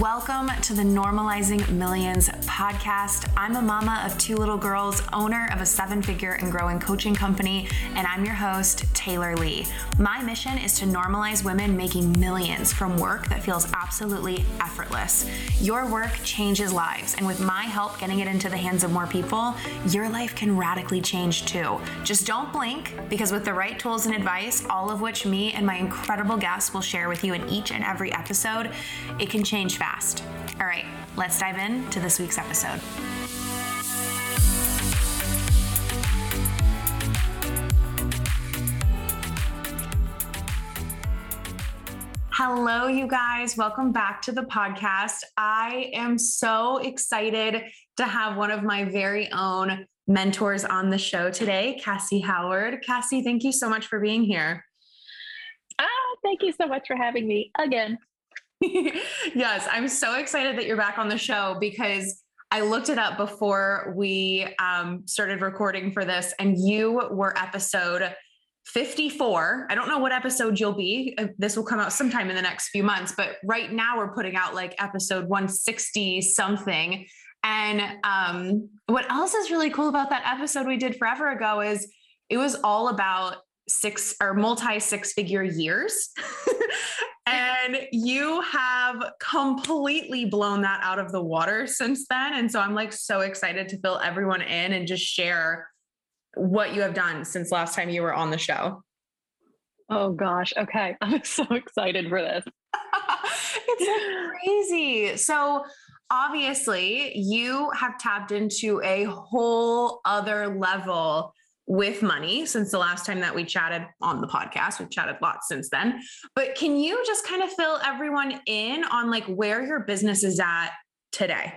Welcome to the Normalizing Millions podcast. I'm a mama of two little girls, owner of a seven figure and growing coaching company, and I'm your host, Taylor Lee. My mission is to normalize women making millions from work that feels absolutely effortless. Your work changes lives, and with my help getting it into the hands of more people, your life can radically change too. Just don't blink, because with the right tools and advice, all of which me and my incredible guests will share with you in each and every episode, it can change change fast. All right, let's dive in to this week's episode. Hello, you guys. Welcome back to the podcast. I am so excited to have one of my very own mentors on the show today, Cassie Howard. Cassie, thank you so much for being here. Ah, thank you so much for having me again. yes, I'm so excited that you're back on the show because I looked it up before we um, started recording for this, and you were episode 54. I don't know what episode you'll be. Uh, this will come out sometime in the next few months, but right now we're putting out like episode 160 something. And um, what else is really cool about that episode we did forever ago is it was all about six or multi six figure years. and you have completely blown that out of the water since then. And so I'm like so excited to fill everyone in and just share what you have done since last time you were on the show. Oh gosh. Okay. I'm so excited for this. it's crazy. So obviously you have tapped into a whole other level with money since the last time that we chatted on the podcast. We've chatted lots since then. But can you just kind of fill everyone in on like where your business is at today?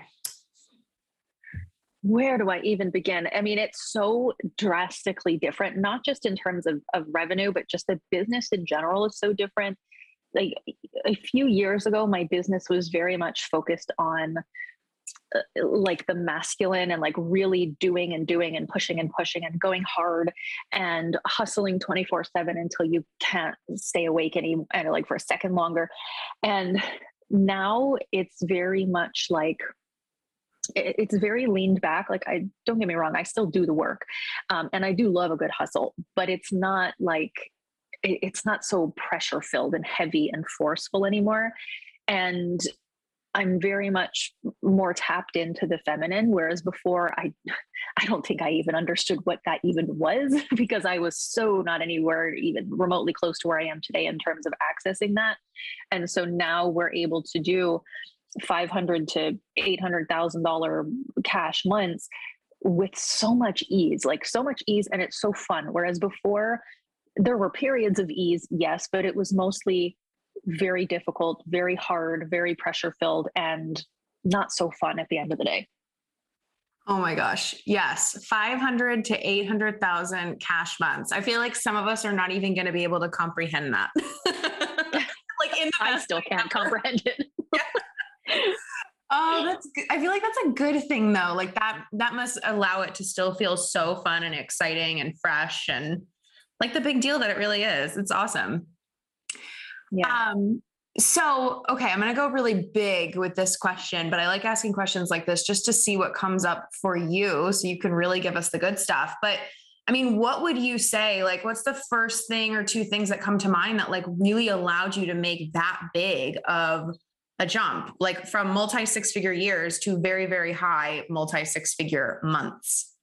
Where do I even begin? I mean, it's so drastically different, not just in terms of, of revenue, but just the business in general is so different. Like a few years ago, my business was very much focused on like the masculine and like really doing and doing and pushing and pushing and going hard and hustling 24 7 until you can't stay awake any and like for a second longer. And now it's very much like it's very leaned back. Like i don't get me wrong i still do the work um, and i do love a good hustle but it's not like it's not so pressure filled and heavy and forceful anymore. And I'm very much more tapped into the feminine, whereas before I, I don't think I even understood what that even was because I was so not anywhere even remotely close to where I am today in terms of accessing that. And so now we're able to do five hundred to eight hundred thousand dollar cash months with so much ease, like so much ease, and it's so fun. Whereas before, there were periods of ease, yes, but it was mostly very difficult, very hard, very pressure filled, and not so fun at the end of the day. Oh my gosh. Yes. 500 to 800,000 cash months. I feel like some of us are not even going to be able to comprehend that. like in the I still can't ever. comprehend it. Oh, that's good. I feel like that's a good thing though. Like that that must allow it to still feel so fun and exciting and fresh and like the big deal that it really is. It's awesome. Yeah. Um, so, okay, I'm going to go really big with this question, but I like asking questions like this just to see what comes up for you so you can really give us the good stuff. But I mean, what would you say? Like, what's the first thing or two things that come to mind that like really allowed you to make that big of a jump, like from multi six figure years to very, very high multi six figure months?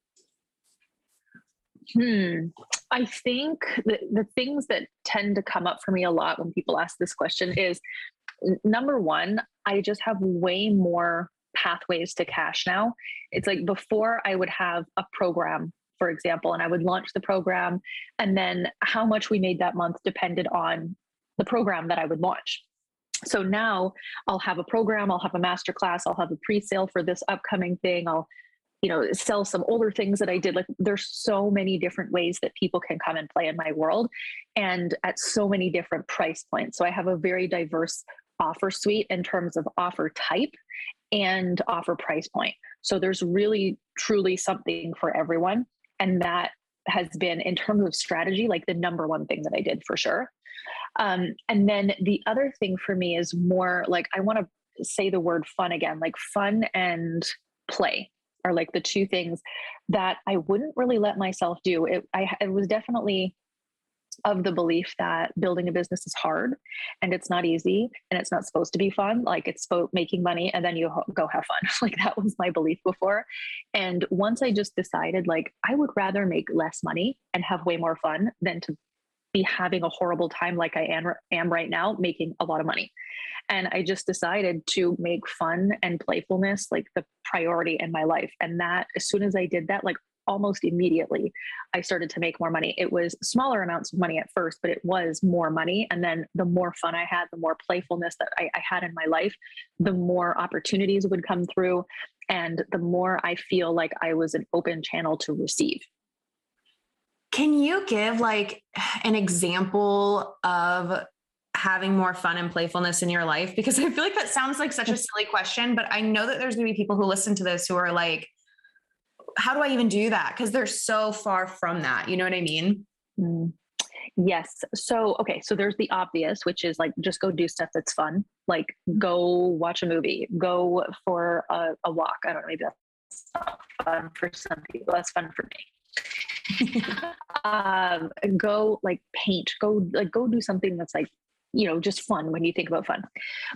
Hmm. I think the, the things that tend to come up for me a lot when people ask this question is number one, I just have way more pathways to cash now. It's like before I would have a program, for example, and I would launch the program, and then how much we made that month depended on the program that I would launch. So now I'll have a program, I'll have a master class, I'll have a pre sale for this upcoming thing, I'll you know sell some older things that i did like there's so many different ways that people can come and play in my world and at so many different price points. So i have a very diverse offer suite in terms of offer type and offer price point. So there's really truly something for everyone. And that has been in terms of strategy like the number one thing that i did for sure. Um, and then the other thing for me is more like i want to say the word fun again. Like fun and play are like the two things that I wouldn't really let myself do. It, I, it was definitely of the belief that building a business is hard and it's not easy and it's not supposed to be fun. Like it's about making money and then you ho- go have fun. like that was my belief before. And once I just decided, like, I would rather make less money and have way more fun than to be having a horrible time like I am, am right now, making a lot of money. And I just decided to make fun and playfulness like the priority in my life. And that, as soon as I did that, like almost immediately I started to make more money. It was smaller amounts of money at first, but it was more money. And then the more fun I had, the more playfulness that I, I, had in my life, the more opportunities would come through, and the more I feel like I was an open channel to receive. Can you give like an example of having more fun and playfulness in your life? Because I feel like that sounds like such a silly question, but I know that there's going to be people who listen to this who are like, how do I even do that? Because they're so far from that. You know what I mean? Mm. Yes. So, okay. So there's the obvious, which is like just go do stuff that's fun. Like go watch a movie, go for a, a walk. I don't know. Maybe that's not fun for some people. That's fun for me. um, go like paint, go like go do something that's like you know just fun when you think about fun.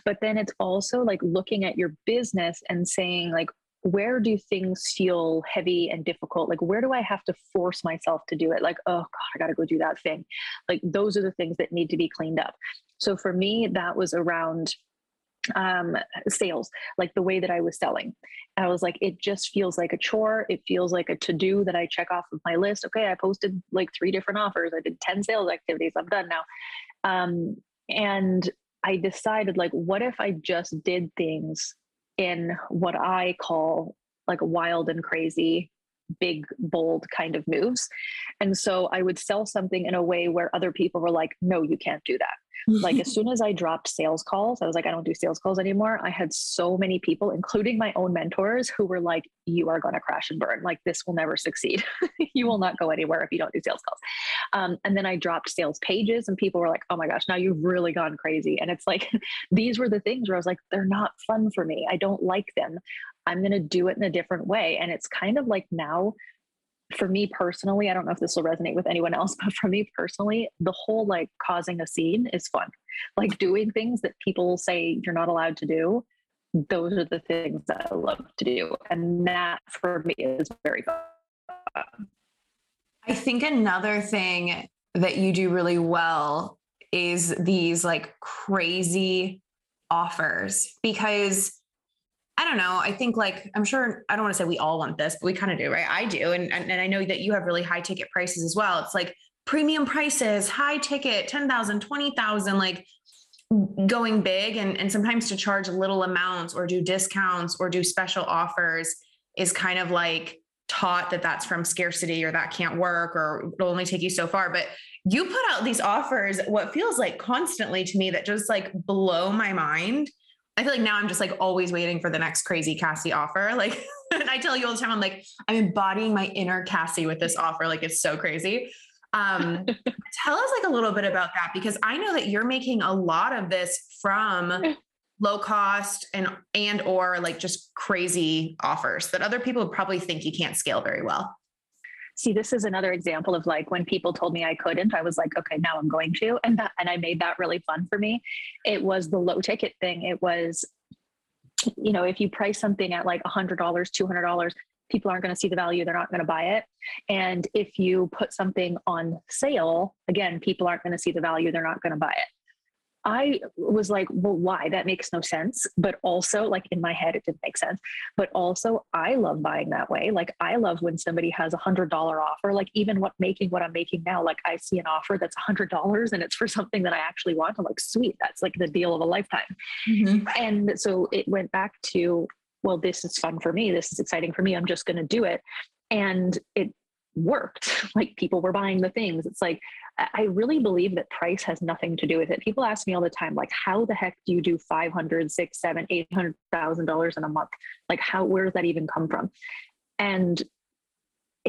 But then it's also like looking at your business and saying like where do things feel heavy and difficult? Like where do i have to force myself to do it? Like oh god i gotta go do that thing. Like those are the things that need to be cleaned up. So for me that was around um, sales, like the way that I was selling. I was like, it just feels like a chore. It feels like a to do that I check off of my list. Okay, I posted like three different offers. I did 10 sales activities. I'm done now. Um, and I decided, like, what if I just did things in what I call like wild and crazy big, bold kind of moves. And so I would sell something in a way where other people were like, no, you can't do that like as soon as I dropped sales calls, I was like, I don't do sales calls anymore. I had so many people, including my own mentors, who were like, You are going to crash and burn. Like, this will never succeed. you will not go anywhere if you don't do sales calls. Um, and then I dropped sales pages, and people were like, Oh my gosh, now you've really gone crazy. And it's like, these were the things where I was like, They're not fun for me. I don't like them. I'm going to do it in a different way. And it's kind of like now for me personally, I don't know if this will resonate with anyone else, but for me personally, the whole like causing a scene is fun. Like doing things that people say you're not allowed to do. Those are the things that I love to do. And that for me is very fun. I think another thing that you do really well is these like crazy offers because I don't know. I think like I'm sure I don't want to say we all want this, but we kind of do, right? I do. And, and, and I know that you have really high ticket prices as well. It's like premium prices, high ticket, 10,000, 20,000, like going big and, and sometimes to charge little amounts or do discounts or do special offers is kind of like taught that that's from scarcity or that can't work or it'll only take you so far. But you put out these offers, what feels like constantly to me that just like blow my mind I feel like now I'm just like always waiting for the next crazy Cassie offer. Like, and I tell you all the time, I'm like, I'm embodying my inner Cassie with this offer. Like, it's so crazy. Um, tell us like a little bit about that because I know that you're making a lot of this from low cost and and or like just crazy offers that other people probably think you can't scale very well see this is another example of like when people told me i couldn't i was like okay now i'm going to and that and i made that really fun for me. It was the low ticket thing. It was you know if you price something at like $100 $200 people aren't going to see the value they're not going to buy it. And if you put something on sale again people aren't going to see the value they're not going to buy it I was like, well, why? That makes no sense. But also, like in my head, it didn't make sense. But also, I love buying that way. Like, I love when somebody has a hundred dollar offer. Like, even what making what I'm making now, like I see an offer that's a hundred dollars and it's for something that I actually want. I'm like, sweet, that's like the deal of a lifetime. Mm-hmm. And so it went back to, well, this is fun for me. This is exciting for me. I'm just going to do it. And it worked. Like people were buying the things. It's like I really believe that price has nothing to do with it. People ask me all the time, like, how the heck do you do five hundred, six, seven, eight hundred thousand dollars in a month? Like, how where does that even come from? And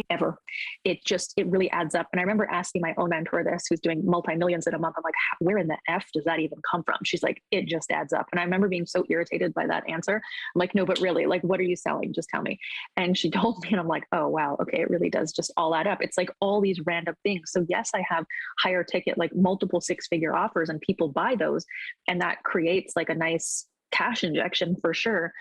ever. It just, it really adds up. And I remember asking my own mentor this, who's doing multi millions in a month. I'm like, where in the F does that even come from? She's like, it just adds up. And I remember being so irritated by that answer. I'm like, no, but really, like, what are you selling? Just tell me. And she told me, and I'm like, oh, wow, okay, it really does just all add up. It's like all these random things. So, yes, I have higher ticket, like multiple six figure offers, and people buy those. And that creates like a nice cash injection for sure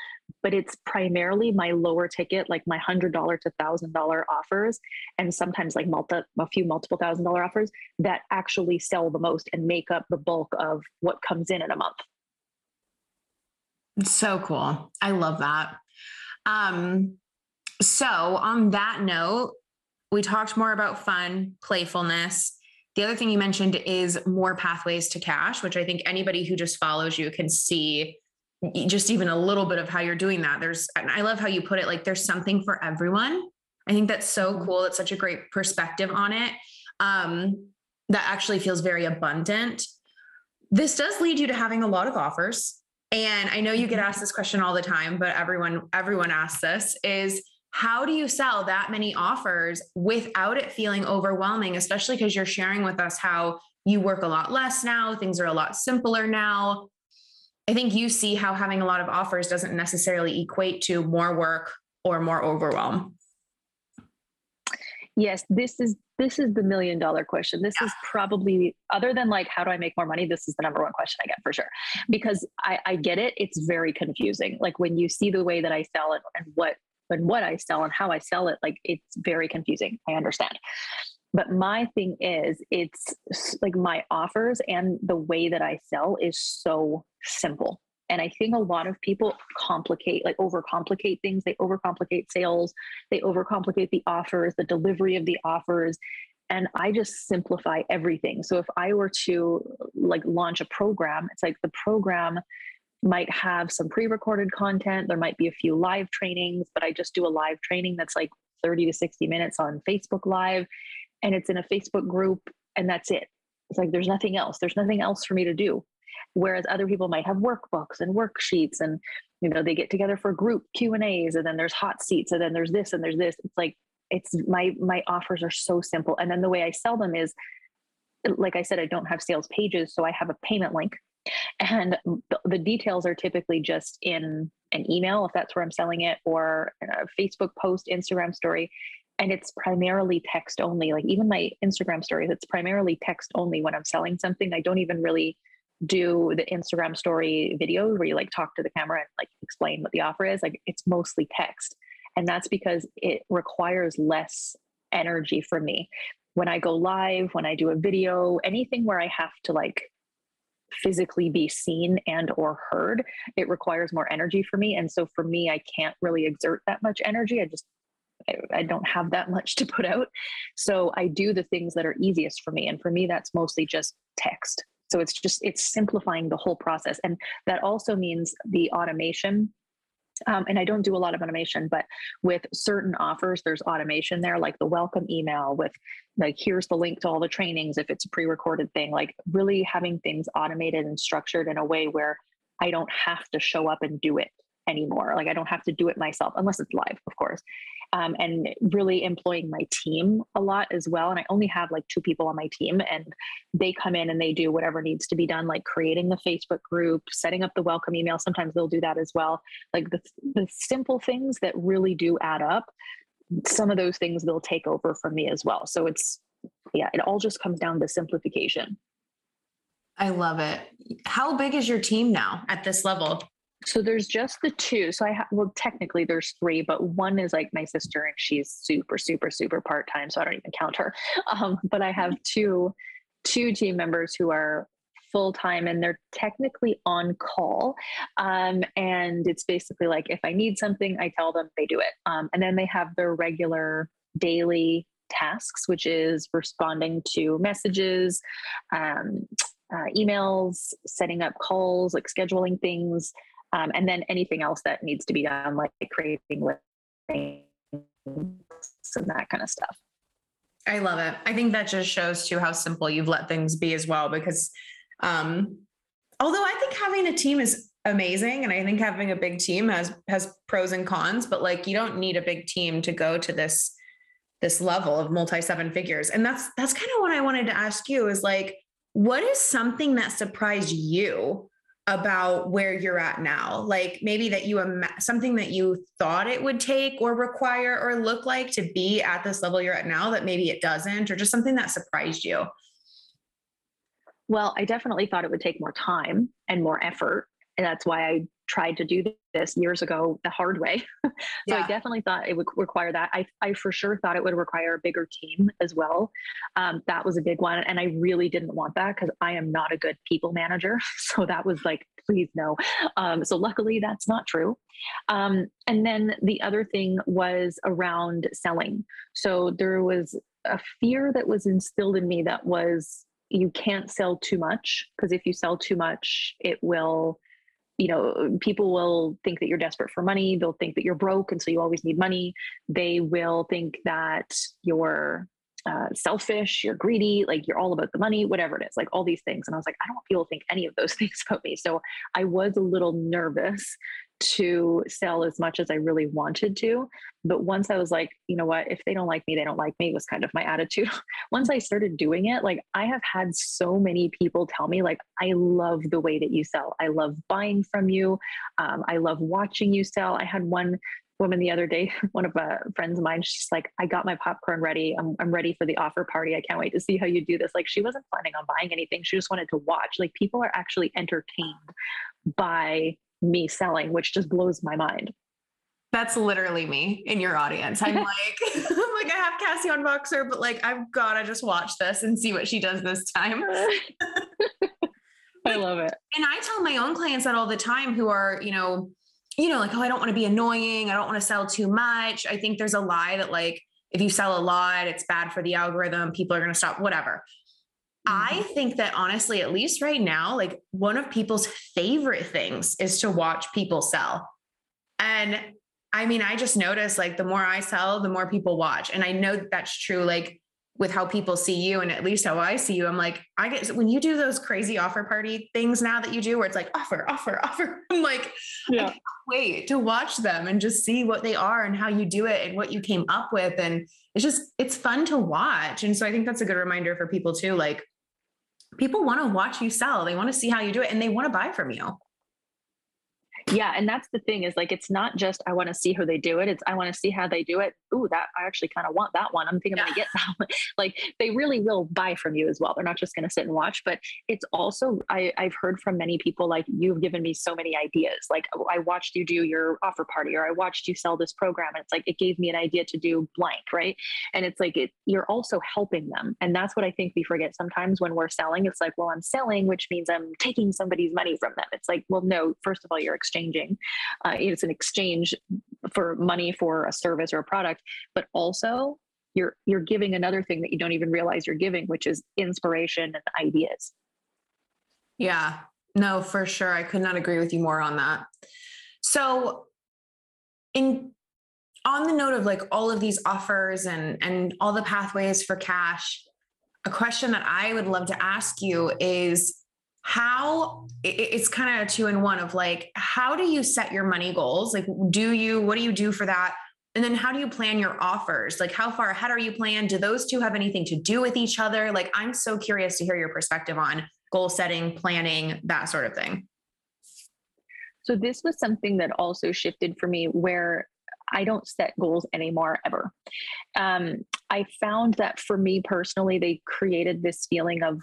but it's primarily my lower ticket like my hundred dollar to thousand dollar offers and sometimes like multi a few multiple thousand dollar offers that actually sell the most and make up the bulk of what comes in in a month. So cool. I love that. Um so on that note we talked more about fun playfulness. The other thing you mentioned is more pathways to cash, which I think anybody who just follows you can see just even a little bit of how you're doing that. There's, and I love how you put it like there's something for everyone. I think that's so mm-hmm. cool. It's such a great perspective on it. Um, that actually feels very abundant. This does lead you to having a lot of offers. And I know you get mm-hmm. asked this question all the time, but everyone, everyone asks this is how do you sell that many offers without it feeling overwhelming, especially because you're sharing with us how you work a lot less now, things are a lot simpler now. I think you see how having a lot of offers doesn't necessarily equate to more work or more overwhelm. Yes, this is this is the million dollar question. This yeah. is probably other than like how do I make more money? This is the number one question I get for sure. Because I, I get it. It's very confusing. Like when you see the way that I sell it and what and what I sell and how I sell it, like it's very confusing. I understand. But my thing is, it's like my offers and the way that I sell is so simple. And I think a lot of people complicate, like overcomplicate things. They overcomplicate sales, they overcomplicate the offers, the delivery of the offers. And I just simplify everything. So if I were to like launch a program, it's like the program might have some pre-recorded content there might be a few live trainings but i just do a live training that's like 30 to 60 minutes on facebook live and it's in a Facebook group and that's it. It's like there's nothing else. There's nothing else for me to do. Whereas other people might have workbooks and worksheets and you know they get together for group Q and then there's hot seats and then there's this and there's this. It's like it's my my offers are so simple. And then the way I sell them is like I said, I don't have sales pages, so I have a payment link. And the details are typically just in an email if that's where I'm selling it, or a Facebook post, Instagram story and it's primarily text only like even my instagram stories it's primarily text only when i'm selling something. I don't even really do the instagram story video where you like talk to the camera and like explain what the offer is like it's mostly text. And that's because it requires less energy for me. When i go live when i do a video anything where i have to like physically be seen and or heard it requires more energy for me. And so for me i can't really exert that much energy. I just I don't have that much to put out. So I do the things that are easiest for me. And for me, that's mostly just text. So it's just, it's simplifying the whole process. And that also means the automation. Um, and I don't do a lot of automation, but with certain offers, there's automation there, like the welcome email with like, here's the link to all the trainings if it's a pre recorded thing, like really having things automated and structured in a way where I don't have to show up and do it anymore. Like I don't have to do it myself unless it's live, of course um, and really employing my team a lot as well. And I only have like two people on my team, and they come in and they do whatever needs to be done, like creating the Facebook group, setting up the welcome email. Sometimes they'll do that as well. Like the, the simple things that really do add up, some of those things they'll take over from me as well. So it's, yeah, it all just comes down to simplification. I love it. How big is your team now at this level? So there's just the two. So I have, well, technically there's three, but one is like my sister and she's super, super, super part time. So I don't even count her. Um, but I have two, two team members who are full time and they're technically on call. Um, and it's basically like if I need something, I tell them they do it. Um, and then they have their regular daily tasks, which is responding to messages, um, uh, emails, setting up calls, like scheduling things, um, and then anything else that needs to be done, like creating links and that kind of stuff. I love it. I think that just shows too how simple you've let things be as well. Because um, although I think having a team is amazing, and I think having a big team has has pros and cons, but like you don't need a big team to go to this this level of multi seven figures. And that's that's kind of what I wanted to ask you is like, what is something that surprised you about where you're at now? Like maybe that you im- something that you thought it would take or require or look like to be at this level you're at now that maybe it doesn't, or just something that surprised you. Well, I definitely thought it would take more time and more effort. And that's why I tried to do this years ago the hard way. so yeah. I definitely thought it would require that. I, I for sure thought it would require a bigger team as well. Um, that was a big one. And I really didn't want that because I am not a good people manager. So that was like, please no. Um, so luckily that's not true. Um, and then the other thing was around selling. So there was a fear that was instilled in me that was you can't sell too much because if you sell too much, it will you know, people will think that you're desperate for money. They'll think that you're broke, and so you always need money. They will think that you're uh, selfish, you're greedy, like you're all about the money, whatever it is, like all these things. And I was like, I don't want people to think any of those things about me. So I was a little nervous to sell as much as I really wanted to. But once I was like, you know what, if they don't like me, they don't like me, was kind of my attitude. once I started doing it, like I have had so many people tell me, like, I love the way that you sell. I love buying from you. Um, I love watching you sell. I had one woman the other day, one of uh, friends of mine, she's like, I got my popcorn ready. I'm, I'm ready for the offer party. I can't wait to see how you do this. Like, she wasn't planning on buying anything. She just wanted to watch. Like, people are actually entertained by me selling, which just blows my mind. That's literally me in your audience. I'm like, I'm like, I have Cassie on Voxer, but like, I've got to just watch this and see what she does this time. I love it. And I tell my own clients that all the time who are, you know, you know, like, oh, I don't want to be annoying. I don't want to sell too much. I think there's a lie that like, if you sell a lot, it's bad for the algorithm. People are going to stop, whatever. I mm-hmm. think that honestly, at least right now, like one of people's favorite things is to watch people sell. And I mean, I just notice like the more I sell, the more people watch. And I know that that's true. Like with how people see you and at least how I see you, I'm like, I get when you do those crazy offer party things now that you do where it's like offer, offer, offer. I'm like, yeah. I wait to watch them and just see what they are and how you do it and what you came up with. And it's just, it's fun to watch. And so I think that's a good reminder for people too. Like people want to watch you sell, they want to see how you do it and they want to buy from you. Yeah, and that's the thing is like it's not just I want to see how they do it. It's I want to see how they do it. Ooh, that I actually kind of want that one. I'm thinking yeah. I'm gonna get that one. like they really will buy from you as well. They're not just gonna sit and watch. But it's also I, I've heard from many people like you've given me so many ideas. Like oh, I watched you do your offer party or I watched you sell this program. And it's like it gave me an idea to do blank, right? And it's like it you're also helping them. And that's what I think we forget sometimes when we're selling. It's like, well, I'm selling, which means I'm taking somebody's money from them. It's like, well, no, first of all, you're exchanging exchanging. Uh, it's an exchange for money for a service or a product, but also you're you're giving another thing that you don't even realize you're giving, which is inspiration and ideas. Yeah, no, for sure. I could not agree with you more on that. So, in on the note of like all of these offers and and all the pathways for cash, a question that I would love to ask you is how it's kind of a two in one of like how do you set your money goals? Like do you what do you do for that? And then how do you plan your offers? Like how far ahead are you planned? Do those two have anything to do with each other? Like i'm so curious to hear your perspective on goal setting planning that sort of thing. So this was something that also shifted for me where I don't set goals anymore ever. Um, I found that for me personally, they created this feeling of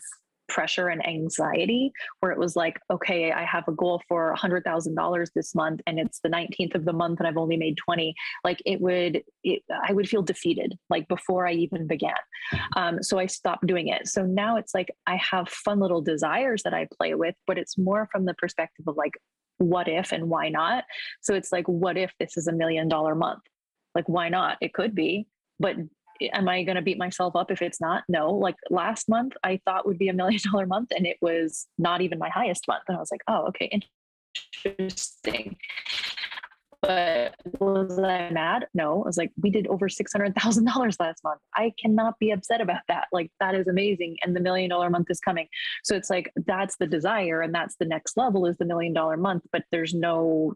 pressure and anxiety where it was like okay i have a goal for $100000 this month and it's the 19th of the month and i've only made 20 like it would it, i would feel defeated like before i even began. Um, so i stopped doing it. So now it's like i have fun little desires that i play with but it's more from the perspective of like what if and why not? So it's like what if this is a million dollar month? Like why not? It could be but am I going to beat myself up if it's not? No. Like last month, I thought would be a million dollar month, and it was not even my highest month. And I was like, oh, okay, interesting. But was I mad? No. I was like, we did over six hundred thousand dollars last month. I cannot be upset about that. Like that is amazing, and the million dollar month is coming. So it's like that's the desire, and that's the next level is the million dollar month. But there's no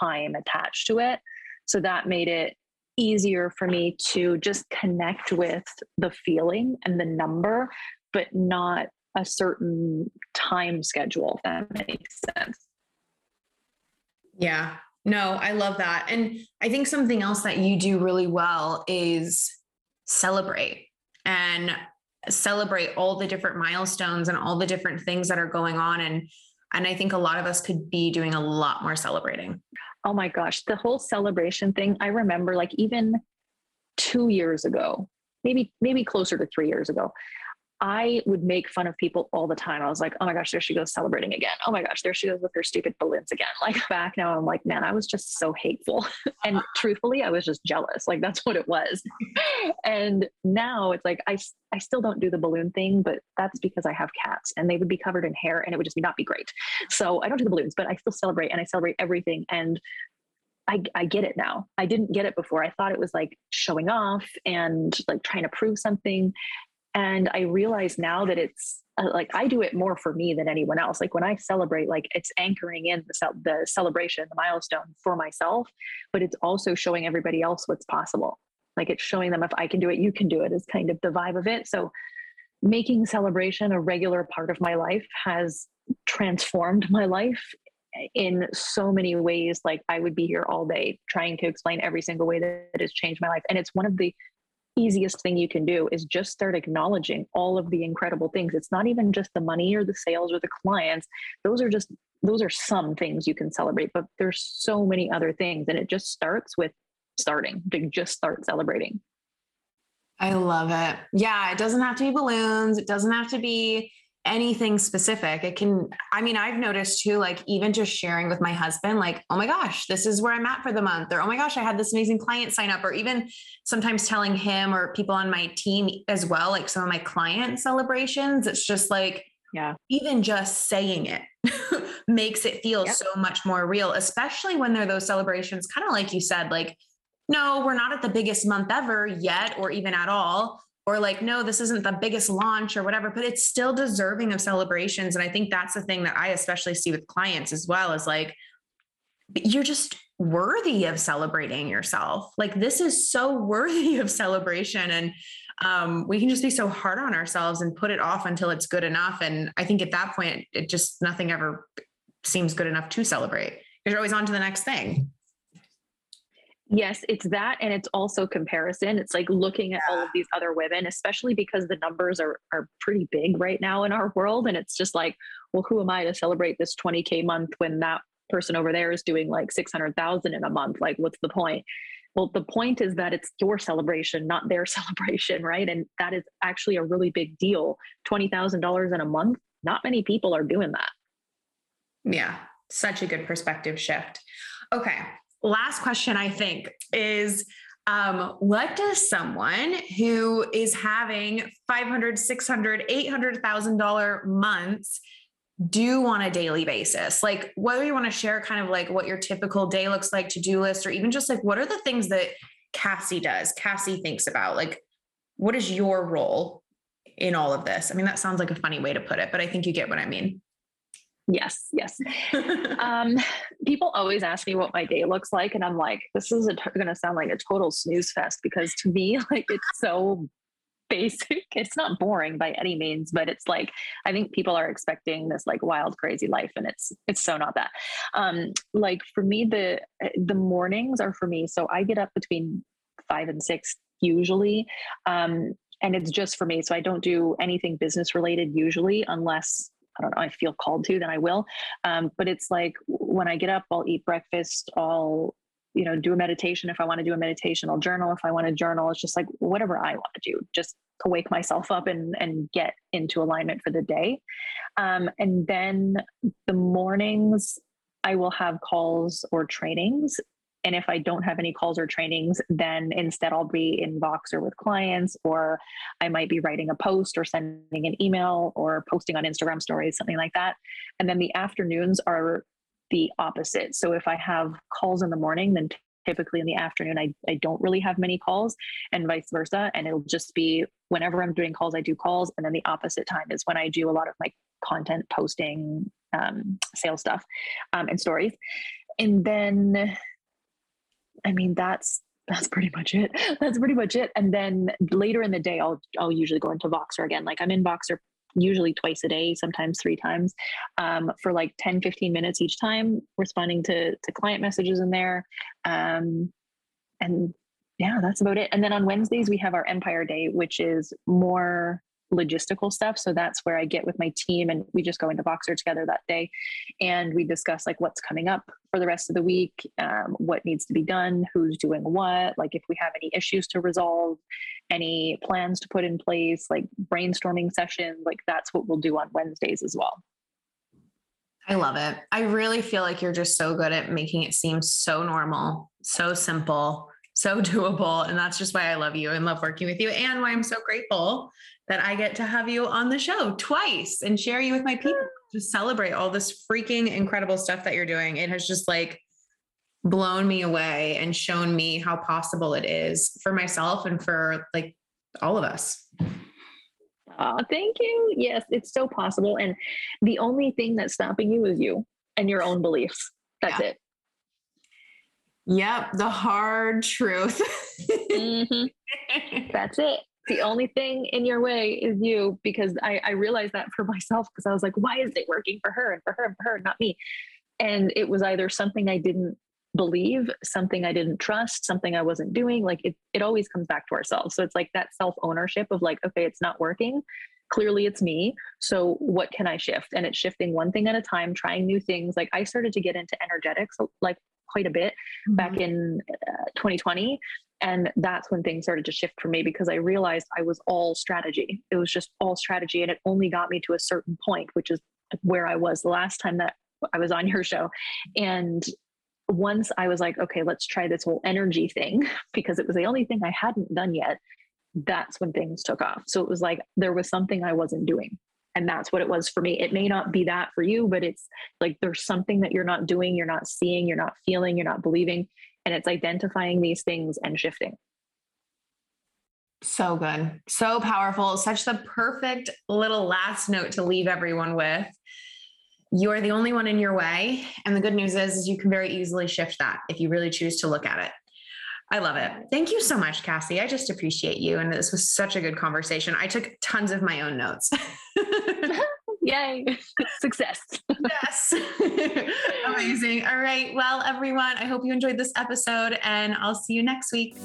time attached to it. So that made it easier for me to just connect with the feeling and the number, but not a certain time schedule, if that makes sense. Yeah, no, I love that. And I think something else that you do really well is celebrate and celebrate all the different milestones and all the different things that are going on and and I think a lot of us could be doing a lot more celebrating. Oh my gosh, the whole celebration thing, I remember like even 2 years ago, maybe maybe closer to 3 years ago. I would make fun of people all the time. I was like, oh my gosh, there she goes celebrating again. Oh my gosh, there she goes with her stupid balloons again. Like back now, I'm like, man, I was just so hateful. and truthfully, I was just jealous. Like that's what it was. and now it's like, I, I still don't do the balloon thing, but that's because I have cats and they would be covered in hair and it would just not be great. So I don't do the balloons, but I still celebrate and I celebrate everything. And I, I get it now. I didn't get it before. I thought it was like showing off and like trying to prove something. And I realize now that it's uh, like I do it more for me than anyone else. Like when I celebrate, like it's anchoring in the, ce- the celebration, the milestone for myself, but it's also showing everybody else what's possible. Like it's showing them if I can do it, you can do it, is kind of the vibe of it. So making celebration a regular part of my life has transformed my life in so many ways like i would be here all day trying to explain every single way that it has changed my life and it's one of the easiest thing you can do is just start acknowledging all of the incredible things. It's not even just the money or the sales or the clients. Those are just those are some things you can celebrate, but there's so many other things and it just starts with starting to just start celebrating. I love it. Yeah, it doesn't have to be balloons. It doesn't have to be anything specific. It can, I mean, I've noticed too, like even just sharing with my husband, like, oh my gosh, this is where I'm at for the month, or oh my gosh, I had this amazing client sign up, or even sometimes telling him or people on my team as well, like some of my client celebrations. It's just like, yeah, even just saying it makes it feel yep. so much more real, especially when they're those celebrations, kind of like you said, like, no, we're not at the biggest month ever yet, or even at all or like no this isn't the biggest launch or whatever but it's still deserving of celebrations. And i think that's the thing that i especially see with clients as well is like you're just worthy of celebrating yourself. Like this is so worthy of celebration. And um, we can just be so hard on ourselves and put it off until it's good enough. And i think at that point it just nothing ever seems good enough to celebrate. You're always on to the next thing Yes, it's that. And it's also comparison. It's like looking at all of these other women, especially because the numbers are, are pretty big right now in our world. And it's just like, well, who am I to celebrate this 20K month when that person over there is doing like 600,000 in a month? Like, what's the point? Well, the point is that it's your celebration, not their celebration, right? And that is actually a really big deal. $20,000 in a month, not many people are doing that. Yeah, such a good perspective shift. Okay, last question I think is um, what does someone who is having 500 600 800000 dollar months do on a daily basis? Like whether you want to share kind of like what your typical day looks like to do list or even just like what are the things that cassie does cassie thinks about? Like what is your role in all of this? I mean that sounds like a funny way to put it but i think you get what i mean Yes, yes. um, people always ask me what my day looks like, and I'm like, this is going to sound like a total snooze fest because to me, like, it's so basic. It's not boring by any means, but it's like I think people are expecting this like wild, crazy life, and it's it's so not that. Um, like for me, the the mornings are for me. So I get up between five and six usually. Um, and it's just for me. So I don't do anything business related usually, unless I don't know, I feel called to, then I will. Um, but it's like when I get up, I'll eat breakfast, I'll, you know, do a meditation if I want to do a meditation, I'll journal if I want to journal. It's just like whatever I want to do, just to wake myself up and and get into alignment for the day. Um, and then the mornings I will have calls or trainings and if I don't have any calls or trainings, then instead I'll be in Voxer with clients, or I might be writing a post or sending an email or posting on Instagram stories, something like that. And then the afternoons are the opposite. So if I have calls in the morning, then typically in the afternoon I, I don't really have many calls and vice versa and it'll just be whenever i'm doing calls i do calls and then the opposite time is when i do a lot of my content posting um, sales stuff um, and stories and then I mean, that's that's pretty much it. That's pretty much it. And then later in the day, I'll I'll usually go into Voxer again. Like I'm in Voxer usually twice a day, sometimes three times, um, for like 10, 15 minutes each time, responding to to client messages in there. Um, and yeah, that's about it. And then on Wednesdays we have our Empire Day, which is more logistical stuff. So that's where I get with my team and we just go into Voxer together that day and we discuss like what's coming up for the rest of the week, um, what needs to be done, who's doing what, like if we have any issues to resolve, any plans to put in place, like brainstorming sessions, like that's what we'll do on Wednesdays as well. I love it. I really feel like you're just so good at making it seem so normal, so simple, so doable. And that's just why I love you and love working with you and why I'm so grateful that I get to have you on the show twice and share you with my people to celebrate all this freaking incredible stuff that you're doing. It has just like blown me away and shown me how possible it is for myself and for like all of us. Oh, thank you. Yes, it's so possible. And the only thing that's stopping you is you and your own beliefs. That's yeah. it. Yep, the hard truth. mm-hmm. That's it. The only thing in your way is you, because I, I realized that for myself because I was like, why is it working for her and for her and for her, not me? And it was either something I didn't believe, something I didn't trust, something I wasn't doing. Like it, it always comes back to ourselves. So it's like that self ownership of like, okay, it's not working. Clearly it's me. So what can I shift? And it's shifting one thing at a time, trying new things. Like I started to get into energetics like quite a bit mm-hmm. back in uh, 2020. And that's when things started to shift for me because I realized I was all strategy. It was just all strategy. And it only got me to a certain point, which is where I was the last time that I was on your show. And once I was like, okay, let's try this whole energy thing because it was the only thing I hadn't done yet. That's when things took off. So it was like there was something I wasn't doing and that's what it was for me. It may not be that for you but it's like there's something that you're not doing you're not seeing you're not feeling you're not believing and it's identifying these things and shifting. So good. So powerful. Such the perfect little last note to leave everyone with. You're the only one in your way and the good news is, is you can very easily shift that if you really choose to look at it I love it. Thank you so much, Cassie. I just appreciate you. And this was such a good conversation. I took tons of my own notes. Yay. Success. yes. Amazing. All right. Well, everyone, I hope you enjoyed this episode and I'll see you next week.